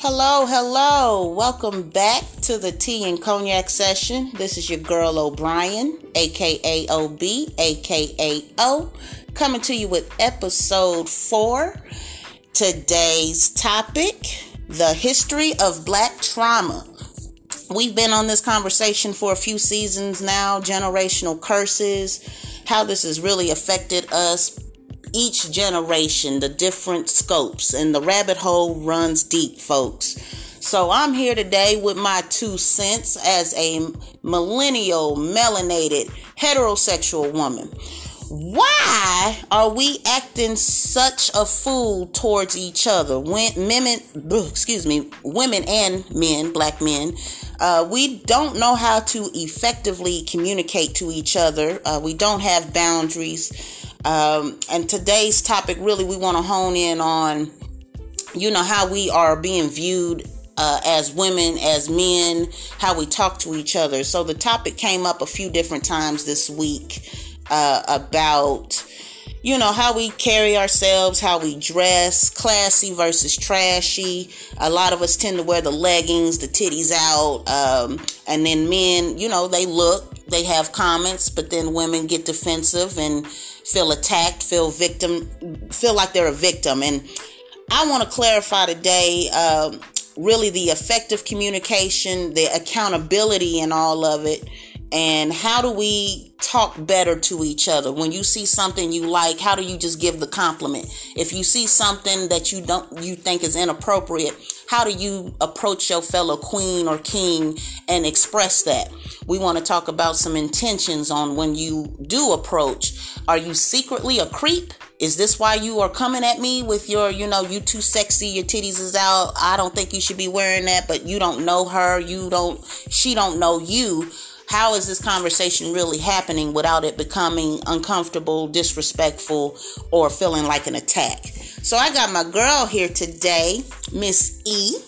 Hello, hello. Welcome back to the tea and cognac session. This is your girl O'Brien, aka OB, aka O, coming to you with episode four. Today's topic the history of black trauma. We've been on this conversation for a few seasons now generational curses, how this has really affected us each generation, the different scopes, and the rabbit hole runs deep, folks. So I'm here today with my two cents as a millennial, melanated, heterosexual woman. Why are we acting such a fool towards each other? When women, excuse me, women and men, black men, uh, we don't know how to effectively communicate to each other. Uh, we don't have boundaries. Um, and today's topic really we want to hone in on, you know, how we are being viewed uh, as women, as men, how we talk to each other. So the topic came up a few different times this week uh, about, you know, how we carry ourselves, how we dress, classy versus trashy. A lot of us tend to wear the leggings, the titties out, um, and then men, you know, they look, they have comments, but then women get defensive and feel attacked, feel victim, feel like they're a victim. And I want to clarify today um, really the effective communication, the accountability, and all of it. And how do we talk better to each other? When you see something you like, how do you just give the compliment? If you see something that you don't you think is inappropriate, how do you approach your fellow queen or king and express that? We want to talk about some intentions on when you do approach. Are you secretly a creep? Is this why you are coming at me with your, you know, you too sexy, your titties is out. I don't think you should be wearing that, but you don't know her, you don't she don't know you. How is this conversation really happening without it becoming uncomfortable, disrespectful, or feeling like an attack? So I got my girl here today, Miss E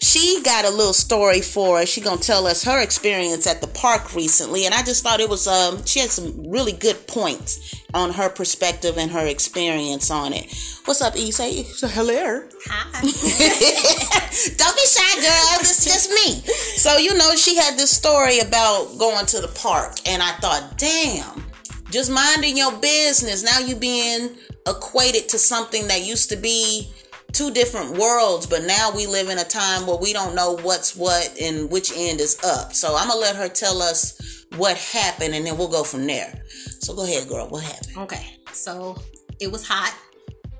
she got a little story for us. She gonna tell us her experience at the park recently, and I just thought it was um she had some really good points on her perspective and her experience on it. What's up, E? Say, hello. Hi. Don't be shy, girl. This just me. So you know, she had this story about going to the park, and I thought, damn, just minding your business. Now you being equated to something that used to be two different worlds, but now we live in a time where we don't know what's what and which end is up. So I'm gonna let her tell us what happened and then we'll go from there. So go ahead, girl. What happened? Okay. So it was hot.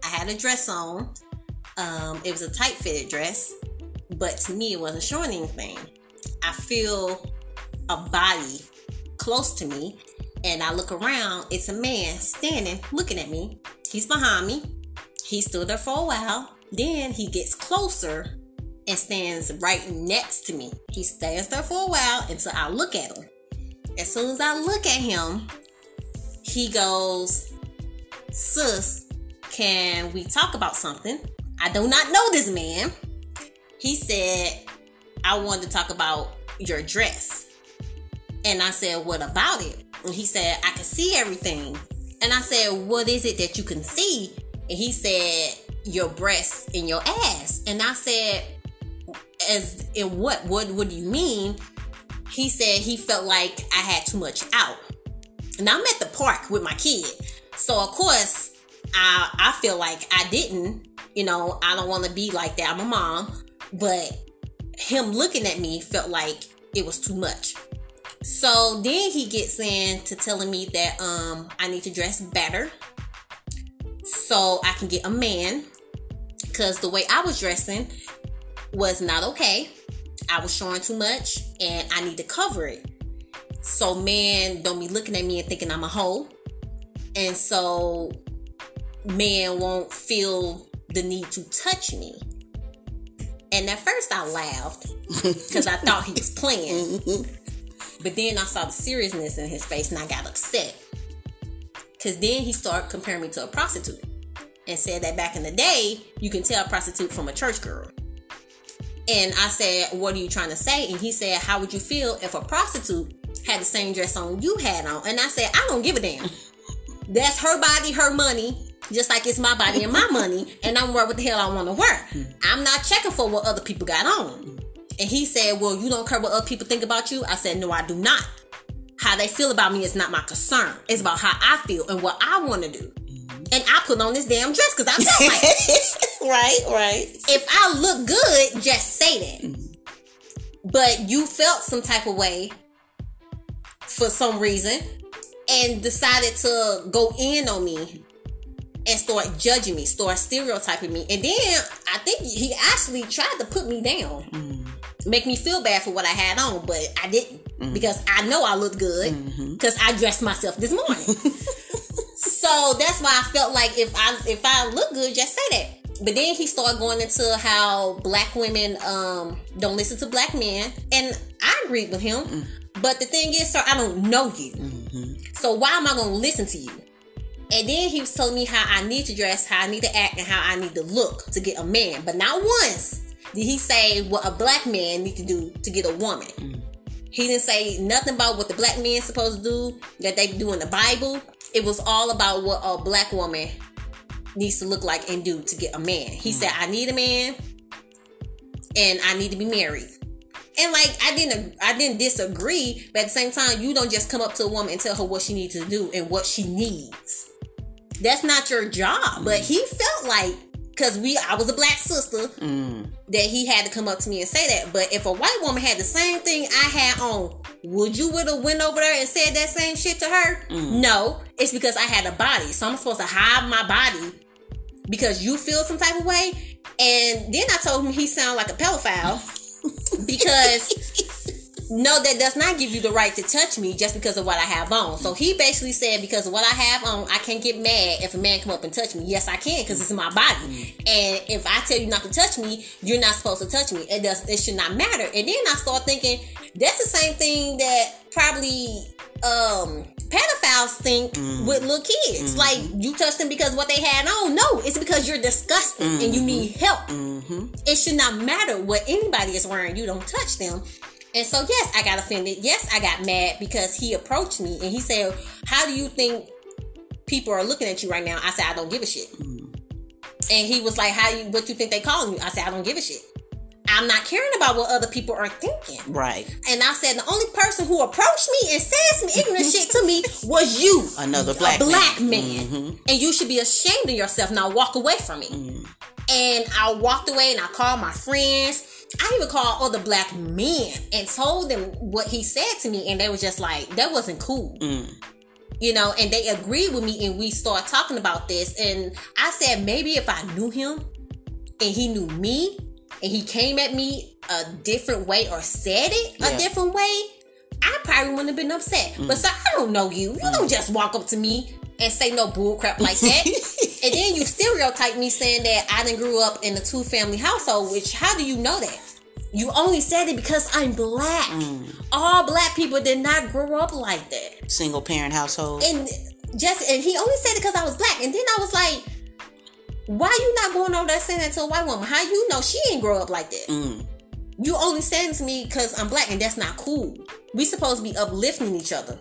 I had a dress on. Um, it was a tight fitted dress, but to me it wasn't showing anything. I feel a body close to me, and I look around, it's a man standing looking at me. He's behind me. He stood there for a while. Then he gets closer and stands right next to me. He stands there for a while until I look at him. As soon as I look at him, he goes, Sis, can we talk about something? I do not know this man. He said, I wanted to talk about your dress. And I said, What about it? And he said, I can see everything. And I said, What is it that you can see? And he said, your breasts and your ass. And I said, as in what? What what do you mean? He said he felt like I had too much out. And I'm at the park with my kid. So of course, I I feel like I didn't, you know, I don't want to be like that. I'm a mom. But him looking at me felt like it was too much. So then he gets in to telling me that um I need to dress better so I can get a man because the way I was dressing was not okay. I was showing too much and I need to cover it. So man don't be looking at me and thinking I'm a hoe. And so man won't feel the need to touch me. And at first I laughed because I thought he was playing. Mm-hmm. But then I saw the seriousness in his face and I got upset. Because then he started comparing me to a prostitute and said that back in the day, you can tell a prostitute from a church girl. And I said, What are you trying to say? And he said, How would you feel if a prostitute had the same dress on you had on? And I said, I don't give a damn. That's her body, her money. just like it's my body and my money, and I'm wear what the hell I want to wear. I'm not checking for what other people got on. And he said, Well, you don't care what other people think about you? I said, No, I do not. How they feel about me is not my concern. It's about how I feel and what I want to do. And I put on this damn dress because I felt like it. right, right. If I look good, just say that. But you felt some type of way for some reason and decided to go in on me and start judging me, start stereotyping me. And then I think he actually tried to put me down, mm. make me feel bad for what I had on, but I didn't mm. because I know I looked good because mm-hmm. I dressed myself this morning. so that's why I felt like if I if I look good, just say that. But then he started going into how black women um, don't listen to black men, and I agreed with him. Mm. But the thing is, sir, I don't know you. Mm-hmm. So why am I going to listen to you? And then he was telling me how I need to dress, how I need to act, and how I need to look to get a man. But not once did he say what a black man need to do to get a woman. Mm. He didn't say nothing about what the black man supposed to do that they do in the Bible. It was all about what a black woman needs to look like and do to get a man. He mm. said, I need a man and I need to be married. And like I didn't I didn't disagree, but at the same time, you don't just come up to a woman and tell her what she needs to do and what she needs. That's not your job. But he felt like because we I was a black sister mm. that he had to come up to me and say that. But if a white woman had the same thing I had on, would you would have went over there and said that same shit to her? Mm. No, it's because I had a body, so I'm supposed to hide my body because you feel some type of way. And then I told him he sounded like a pedophile because no, that does not give you the right to touch me just because of what I have on. So he basically said because of what I have on, I can't get mad if a man come up and touch me. Yes, I can because it's my body. And if I tell you not to touch me, you're not supposed to touch me. It does. It should not matter. And then I start thinking that's the same thing that probably um pedophiles think mm. with little kids. Mm-hmm. Like you touched them because what they had on. No, it's because you're disgusting mm-hmm. and you need mm-hmm. help. Mm-hmm. It should not matter what anybody is wearing. You don't touch them. And so yes, I got offended. Yes, I got mad because he approached me and he said, "How do you think people are looking at you right now?" I said, "I don't give a shit." Mm. And he was like, "How you? What you think they calling you?" I said, "I don't give a shit." I'm not caring about what other people are thinking. Right. And I said the only person who approached me and said some ignorant shit to me was you. Another black a black man. man. Mm-hmm. And you should be ashamed of yourself. Now walk away from me. Mm. And I walked away and I called my friends. I even called other black men and told them what he said to me, and they were just like, that wasn't cool. Mm you know, and they agreed with me and we started talking about this. And I said, maybe if I knew him and he knew me, and he came at me a different way or said it yeah. a different way, I probably wouldn't have been upset. Mm. But so I don't know you. You mm. don't just walk up to me and say no bull crap like that. and then you stereotype me saying that I didn't grew up in a two family household, which how do you know that? You only said it because I'm black. Mm. All black people did not grow up like that. Single parent household. And just and he only said it because I was black. And then I was like, why you not going over there saying that to a white woman? How you know she ain't grow up like that? Mm. You only saying to me because I'm black and that's not cool. We supposed to be uplifting each other.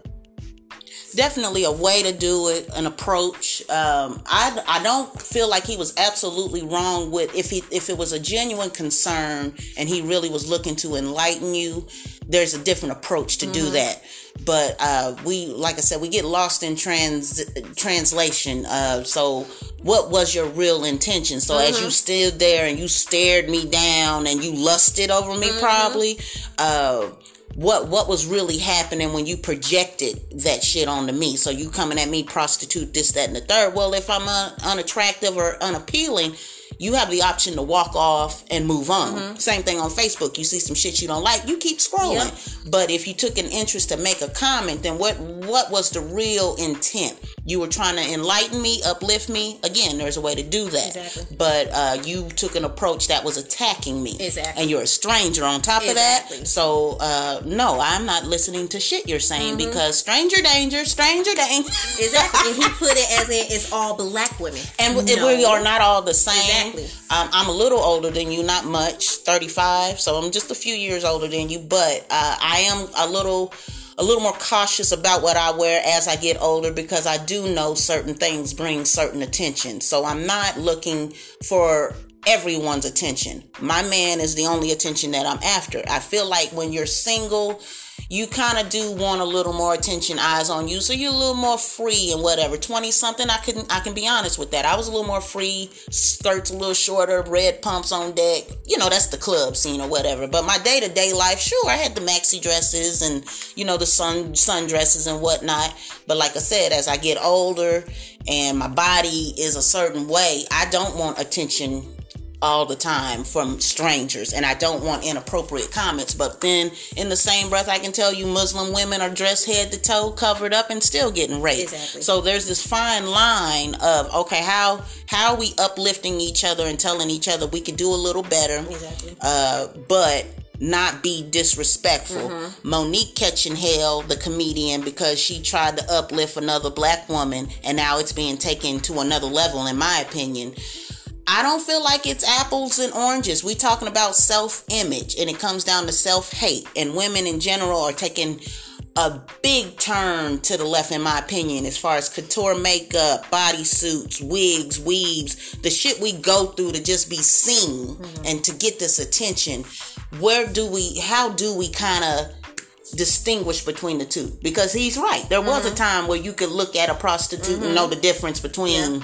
Definitely a way to do it, an approach. Um, I, I don't feel like he was absolutely wrong with if he if it was a genuine concern and he really was looking to enlighten you. There's a different approach to mm-hmm. do that but uh, we like i said we get lost in trans translation uh, so what was your real intention so mm-hmm. as you stood there and you stared me down and you lusted over me mm-hmm. probably uh, what what was really happening when you projected that shit onto me. So you coming at me prostitute this that and the third. Well if i'm un- unattractive or unappealing you have the option to walk off and move on. Mm-hmm. Same thing on Facebook. You see some shit you don't like, you keep scrolling. Yep. But if you took an interest to make a comment, then what what was the real intent? You were trying to enlighten me, uplift me. Again, there's a way to do that. Exactly. But uh, you took an approach that was attacking me. Exactly. And you're a stranger on top exactly. of that. So uh, no, I'm not listening to shit you're saying mm-hmm. because stranger danger, stranger danger. exactly. And he put it as in it's all black women. And no. we are not all the same. Exactly. Exactly. Um, I'm a little older than you, not much, 35. So I'm just a few years older than you, but uh, I am a little a little more cautious about what I wear as I get older because I do know certain things bring certain attention. So I'm not looking for everyone's attention. My man is the only attention that I'm after. I feel like when you're single, you kind of do want a little more attention, eyes on you, so you're a little more free and whatever. Twenty something, I can I can be honest with that. I was a little more free, skirts a little shorter, red pumps on deck. You know, that's the club scene or whatever. But my day to day life, sure, I had the maxi dresses and you know the sun sun dresses and whatnot. But like I said, as I get older and my body is a certain way, I don't want attention all the time from strangers and I don't want inappropriate comments. But then in the same breath I can tell you Muslim women are dressed head to toe, covered up and still getting raped. Exactly. So there's this fine line of okay, how how are we uplifting each other and telling each other we could do a little better. Exactly. Uh but not be disrespectful. Mo'Nique catching hell, the comedian, because she tried to uplift another black woman, and now it's being taken to another level, in my opinion. I don't feel like it's apples and oranges. We talking about self-image, and it comes down to self-hate, and women in general are taking a big turn to the left, in my opinion, as far as couture makeup, bodysuits, wigs, weaves, the shit we go through to just be seen mm-hmm. and to get this attention. Where do we, how do we kind of distinguish between the two? Because he's right. There was a mm-hmm. time where you could look at a prostitute and know mm-hmm. the difference between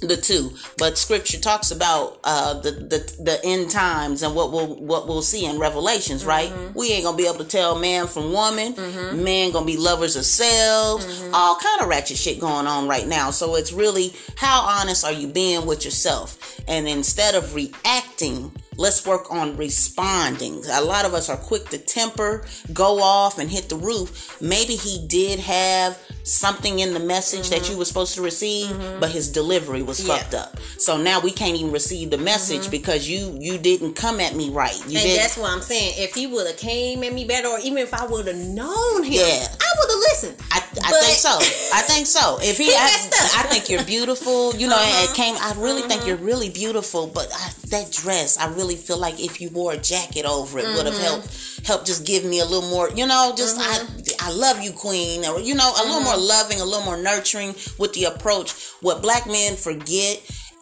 the two. But scripture talks about uh the the, the end times and what we'll what we'll see in revelations right? Mm-hmm. We ain't gonna be able to tell man from woman. Mm-hmm. Man gonna be lovers of selves. Mm-hmm. All kind of ratchet shit going on right now. So it's really how honest are you being with yourself? And instead of reacting let's work on responding. A lot of us are quick to temper go off and hit the roof. Maybe he did have something in the message that mm-hmm. you were supposed to receive mm-hmm. but his delivery was Yeah. fucked up so now we can't even receive the message mm-hmm. because you you didn't come at me right you And didn't that's what I'm saying. If he would have came at me better, or even if I would have known him, Yeah. I would have listened. I, I But- think so. I think so. If he, I. Uh-huh. I think you're beautiful. You know, it came. I really think you're really beautiful. But I, that dress, I really feel like if you wore a jacket over it, would have Mm-hmm. helped. Helped just give me a little more. You know, just I, I love you, Queen. Or you know, a little more Mm-hmm. loving, a little more nurturing with the approach. What black men forget.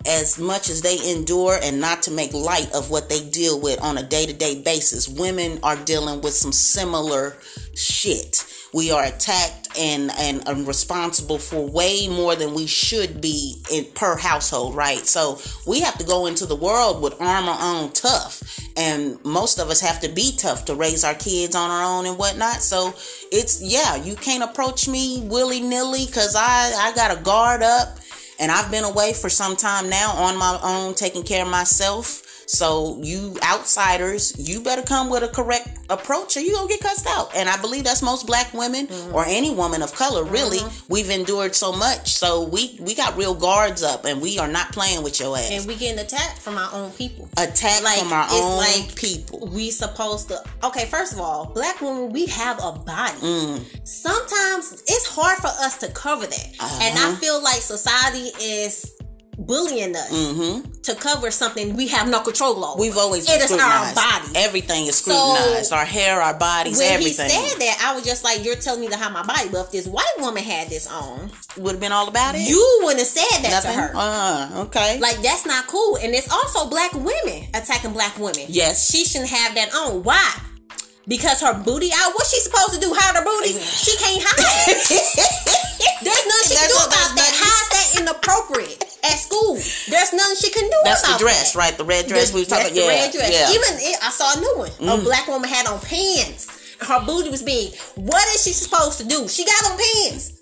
As much as they endure, and not to make light of what they deal with on a day to day basis, women are dealing with some similar shit we are attacked and and um, responsible for way more than we should be in per household right so we have to go into the world with armor on tough and most of us have to be tough to raise our kids on our own and whatnot so it's yeah you can't approach me willy-nilly because i i got a guard up and I've been away for some time now on my own, taking care of myself. So you outsiders, you better come with a correct approach or you gonna get cussed out. And I believe that's most black women or any woman of color, really. We've endured so much. So we we got real guards up and we are not playing with your ass. And we getting attacked from our own people. Attacked Like, from our own like- people. We supposed to okay, first of all, black women, we have a body. Mm. Sometimes it's hard for us to cover that. And I Uh-huh. feel like society is bullying us to cover something we have no control over. Mm-hmm. We've always it is our body. Everything is So, scrutinized. our hair, our bodies, when everything. he said that, I was just like, "You're telling me to have my body." But if this white woman had this on, Would have been all about it. you wouldn't have said that Nothing. to her. Uh, okay. Like that's not cool. And it's also black women attacking black women. Yes. She shouldn't have that on. Why? Because her booty out. What's she supposed to do? Hide her booty? She can't hide. There's nothing she can do about that. How's that inappropriate at school? There's nothing she can do That's about the dress, that. right? The red dress we was That's talking the yeah, red dress. Yeah. Mm. Even it, I saw a new one. A black woman had on pants. Her booty was big. What is she supposed to do? She got on pants.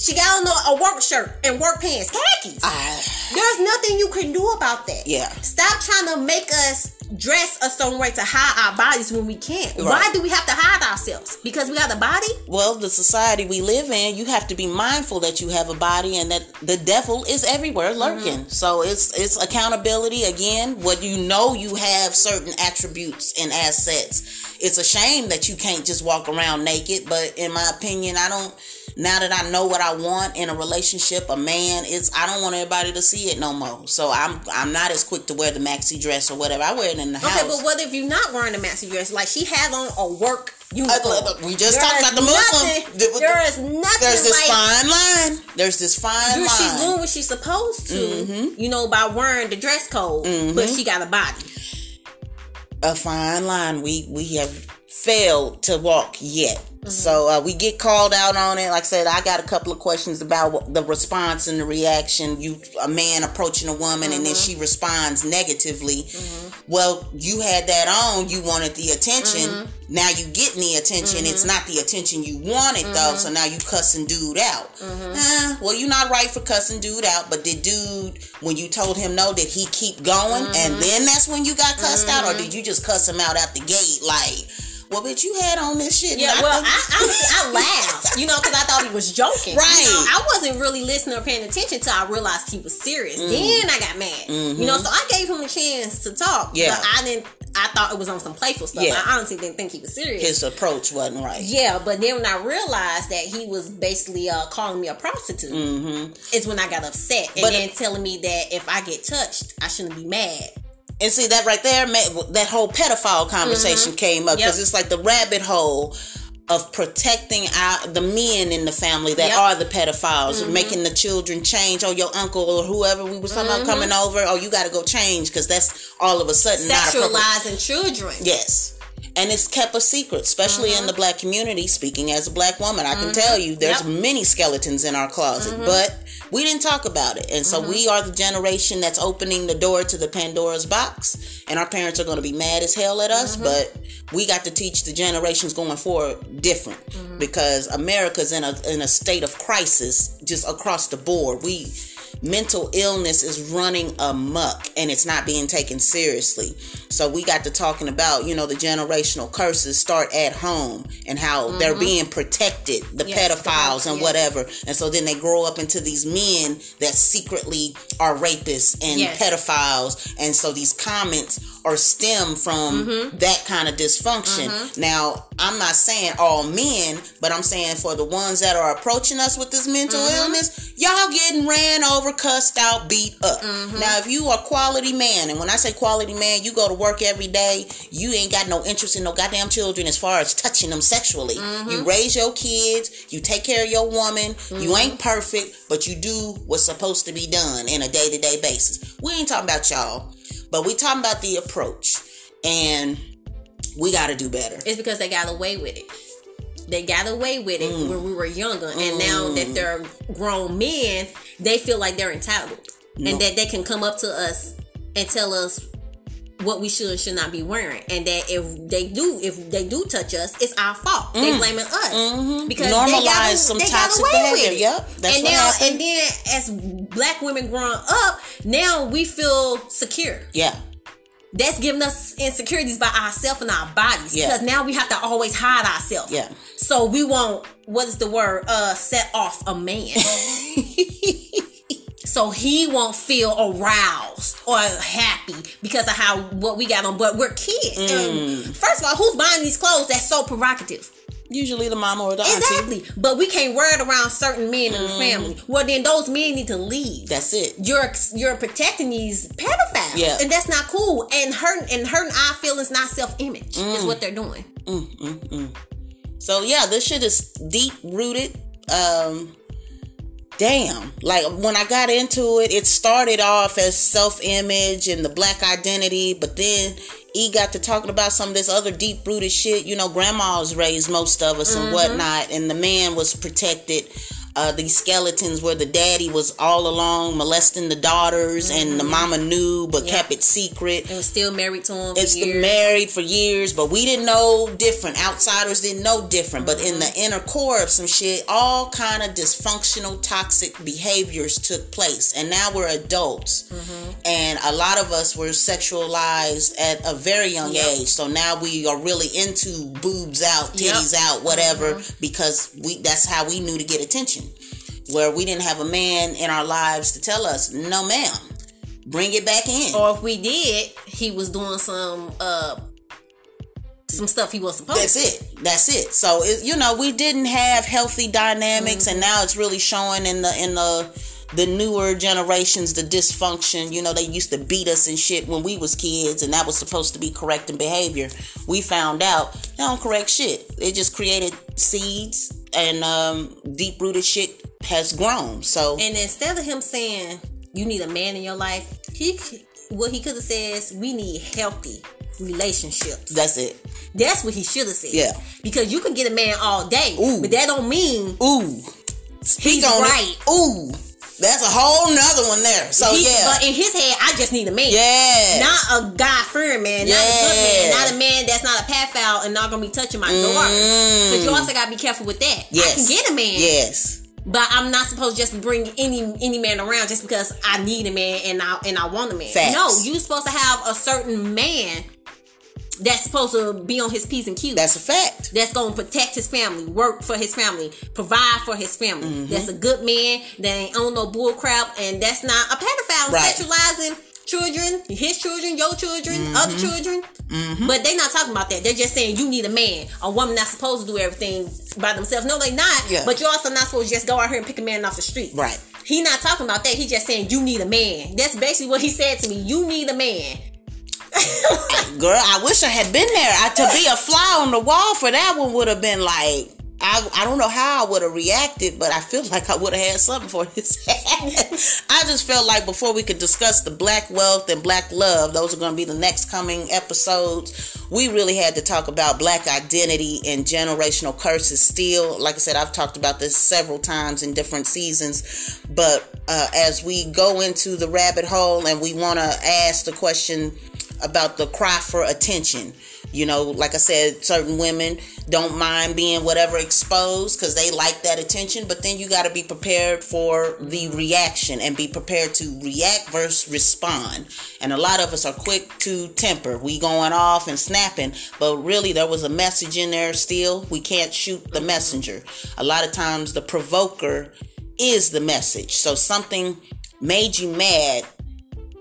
She got on a, work shirt and work pants, khakis. Ah, There's nothing you can do about that. Yeah. Stop trying to make us dress a certain way to hide our bodies when we can't. Why do we have to hide ourselves? Because we got a body? well, the society we live in, you have to be mindful that you have a body and that the devil is everywhere lurking. So it's it's accountability again. What you know you have certain attributes and assets. It's a shame that you can't just walk around naked, but in my opinion, I don't now that I know what I want in a relationship, a man is I don't want everybody to see it no more. So I'm I'm not as quick to wear the maxi dress or whatever. I wear it in the house. Okay, but what if you're not wearing a maxi dress? Like she has on a work uniform. Uh, we just There talked about the Muslim. nothing- The- the- there is nothing There's this like fine line. There's this fine line. she's doing what she's supposed to, Mm-hmm. you know, by wearing the dress code, but she got a body. a fine line we we have failed to walk yet. Mm-hmm. So uh, we get called out on it. Like I said, I got a couple of questions about the response and the reaction. You a man approaching a woman and then mm-hmm. she responds negatively. Mm-hmm. Well, you had that on. You wanted the attention. Now you getting the attention. It's not the attention you wanted though. So now you cussing dude out. Eh, well, you're not right for cussing dude out. But did dude when you told him no, did he keep going? And then that's when you got cussed out, or did you just cuss him out at the gate like? Well, bitch, you had on this shit. Yeah, well, I honestly I laughed, you know, because I thought he was joking. Right. You know, I wasn't really listening or paying attention until I realized he was serious. Then I got mad. You know, so I gave him a chance to talk. Mm-hmm. Yeah. But I didn't. I thought it was on some playful stuff. Yeah. I honestly didn't think he was serious. his approach wasn't right. yeah, but then when I realized that he was basically uh, calling me a prostitute, Mm-hmm. is when I got upset and But- then telling me that if I get touched, I shouldn't be mad. And see that right there, that whole pedophile conversation came up because Mm-hmm. Yep. it's like the rabbit hole of protecting our, the men in the family that Yep. Mm-hmm. are the pedophiles, making the children change. Oh, your uncle or whoever we was talking about coming over. Oh, you got to go change because that's all of a sudden. Sexualizing children. Yes. And it's kept a secret, especially in the black community. Speaking as a black woman, I can tell you there's Yep. many skeletons in our closet, but we didn't talk about it. And so mm-hmm. we are the generation that's opening the door to the Pandora's box. And our parents are going to be mad as hell at us, mm-hmm. but we got to teach the generations going forward different mm-hmm. because America's in a in a state of crisis just across the board. We mental illness is running amok and it's not being taken seriously. So we got to talking about, you know, the generational curses start at home and how they're being protected, the Yes, the pedophiles and yes. whatever. And so then they grow up into these men that secretly are rapists and Yes. pedophiles. And so these comments are stem from Mm-hmm. that kind of dysfunction. Now, I'm not saying all men, but I'm saying for the ones that are approaching us with this mental Mm-hmm. illness, y'all getting ran over, cussed out, beat up. Mm-hmm. Now, if you are quality man, and when I say quality man, you go to work every day, you ain't got no interest in no goddamn children as far as touching them sexually. Mm-hmm. You raise your kids, you take care of your woman, you ain't perfect, but you do what's supposed to be done in a day to day basis. We ain't talking about y'all, but we talking about the approach. And we got to do better. It's because they got away with it. They got away with it Mm. when we were younger, and now that they're grown men, they feel like they're entitled, and that they can come up to us and tell us what we should and should not be wearing, and that if they do, if they do touch us, it's our fault. They blaming us because they got, Mm. Mm-hmm. Normalize some they toxic away behavior. with it. Yep, that's and what now, happened. and then as black women growing up, now we feel secure Yeah. That's giving us insecurities by ourselves and our bodies Yeah. because now we have to always hide ourselves. Yeah. So we won't what is the word? Uh set off a man. so he won't feel aroused or happy because of how what we got on. But we're kids. Mm. And first of all, who's buying these clothes that's so provocative? Usually the mama or the auntie. Exactly. But we can't wear it around certain men in the Mm. family. Well then those men need to leave That's it. you're you're protecting these pedophiles, Yeah. and that's not cool. And hurting and hurting our feelings, not self image, Mm. is what they're doing. Mm, So yeah, this shit is deep rooted. Um damn. Like when I got into it, it started off as self image and the black identity, but then he got to talking about some of this other deep rooted shit. You know, grandmas raised most of us and mm-hmm. whatnot, and the man was protected. Uh, these skeletons where the daddy was all along molesting the daughters and the mama knew but kept it secret. And was still married to him. It's years. married for years, but we didn't know different. Outsiders didn't know different. But in Mm-hmm. the inner core of some shit, all kind of dysfunctional, toxic behaviors took place. And now we're adults, Mm-hmm. and a lot of us were sexualized at a very young Yep. age. So now we are really into boobs out, Yep. titties out, whatever, Mm-hmm. because we that's how we knew to get attention. Where we didn't have a man in our lives to tell us, no, ma'am, bring it back in. or if we did, he was doing some uh some stuff he wasn't supposed to. That's to. it. That's it. So it, you know, we didn't have healthy dynamics, Mm-hmm. and now it's really showing in the in the the newer generations the dysfunction. You know, they used to beat us and shit when we was kids, and that was supposed to be correcting behavior. We found out they don't correct shit. They just created seeds, and um, deep rooted shit has grown. So And instead of him saying you need a man in your life, he what he could have said is we need healthy relationships. that's it. That's what he should have said. Yeah. Because you can get a man all day, Ooh. but that don't mean Ooh, speak He's on right. it. Ooh, that's a whole nother one there. So he, yeah, But in his head, I just need a man. yeah, Not a God fearing man, not a good man, Yeah. not a man that's not a pedophile and not gonna be touching my daughter. But you also gotta be careful with that. I Mm. Yes. can get a man, yes. But I'm not supposed to just bring any any man around just because I need a man and I and I want a man. Facts. No, you're supposed to have a certain man that's supposed to be on his P's and Q's. That's a fact. that's going to protect his family, work for his family, provide for his family. Mm-hmm. That's a good man that ain't on no bull crap, and that's not a pedophile Right. sexualizing children, his children, your children, Mm-hmm. other children. But they not talking about that. They're just saying you need a man. A woman not supposed to do everything by themselves. No, they not. Yeah. But you're also not supposed to just go out here and pick a man off the street. Right. He not talking about that. He just saying you need a man. That's basically what he said to me. You need a man. Girl, I wish I had been there. I, to be a fly on the wall for that one would have been like, I, I don't know how I would have reacted, but I feel like I would have had something for his. I just felt like before we could discuss the black wealth and black love, those are going to be the next coming episodes. We really had to talk about black identity and generational curses still. Like I said, I've talked about this several times in different seasons, but uh, as we go into the rabbit hole and we want to ask the question, about the cry for attention. You know, like I said, certain women don't mind being whatever exposed because they like that attention, but then you got to be prepared for the reaction and be prepared to react versus respond. And a lot of us are quick to temper. We going off and snapping, but really there was a message in there still. We can't shoot the messenger. A lot of times the provoker is the message. So something made you mad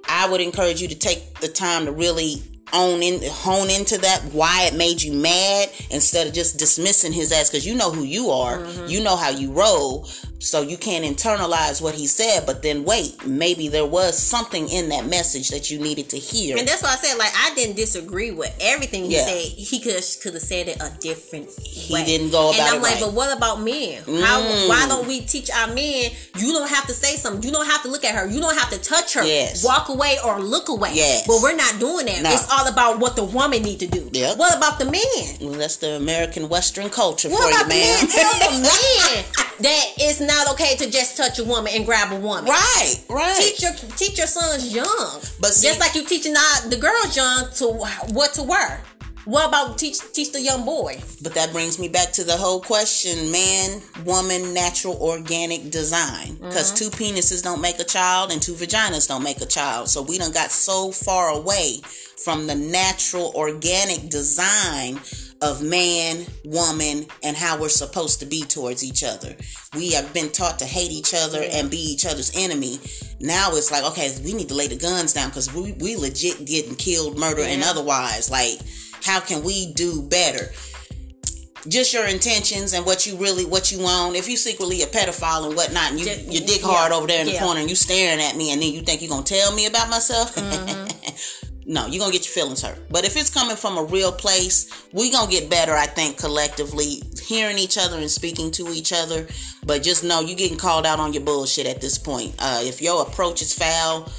I would encourage you to take the time to really own in hone into that why it made you mad instead of just dismissing his ass because you know who you are. Mm-hmm. You know how you roll so you can't internalize what he said but then wait maybe there was something in that message that you needed to hear And that's why I said, like, I didn't disagree with everything he Yeah. said. He could could have said it a different He way. He didn't go And I'm it like, right. Mm. but what about men? How? Why don't we teach our men? You don't have to say something. You don't have to look at her. You don't have to touch her. Yes. Walk away or look away. Yes. But we're not doing that. No. It's all about what the woman need to do. Yep. What about the man? well, that's the american western culture What for about you the man man? Tell the man that it's not okay to just touch a woman and grab a woman. right right Teach your teach your sons young, But see- just like you teaching the, the girls young to what to wear. What about teach teach the young boy? But that brings me back to the whole question man, woman, natural, organic design. Because mm-hmm. two penises don't make a child and two vaginas don't make a child. So we done got so far away from the natural, organic design of man, woman, and how we're supposed to be towards each other. We have been taught to hate each other and be each other's enemy. Now it's like, okay, we need to lay the guns down because we, we legit getting killed, murder, and otherwise. Like, how can we do better? just your intentions and what you really what you want. If you secretly a pedophile and whatnot, and you you dick yeah, hard over there in the yeah. corner and you staring at me, and then you think you're gonna tell me about myself. Mm-hmm. No, you're gonna get your feelings hurt. But if it's coming from a real place, we gonna get better. I think collectively hearing each other and speaking to each other. But just know you're getting called out on your bullshit at this point. Uh, if your approach is foul.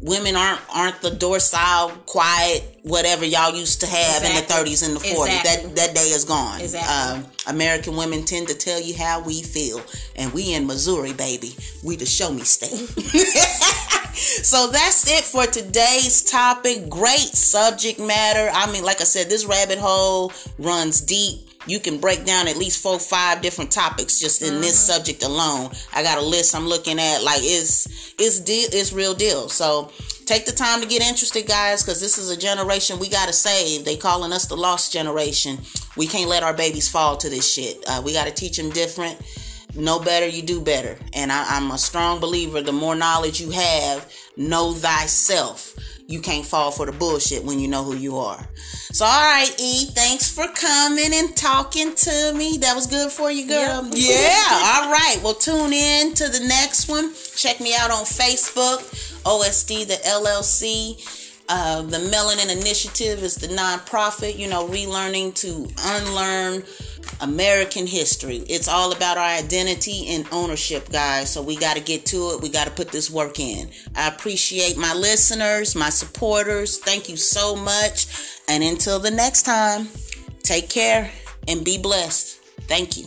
Women aren't aren't the docile, quiet, whatever y'all used to have in the 30s and the 40s. Exactly. That that day is gone. Exactly. Um, American women tend to tell you how we feel, and we in Missouri, baby. We the show me state. so that's it for today's topic. Great subject matter. I mean, like I said, this rabbit hole runs deep. You can break down at least four, five different topics just in this subject alone. I got a list I'm looking at. Like it's it's deal, it's real deal. So take the time to get interested, guys, because this is a generation we gotta save. They calling us the lost generation. We can't let our babies fall to this shit. Uh, we gotta teach them different know better, you do better. And I, I'm a strong believer the more knowledge you have, know thyself. You can't fall for the bullshit when you know who you are. So, all right, E, thanks for coming and talking to me. That was good for you, girl. Yep. Yeah, all right. Well, tune in to the next one. Check me out on Facebook, OSD, the LLC. Uh, the Melanin Initiative is the nonprofit, you know, relearning to unlearn American history. It's all about our identity and ownership, guys. So we got to get to it. We got to put this work in. I appreciate my listeners, my supporters. Thank you so much. And until the next time, take care and be blessed. Thank you.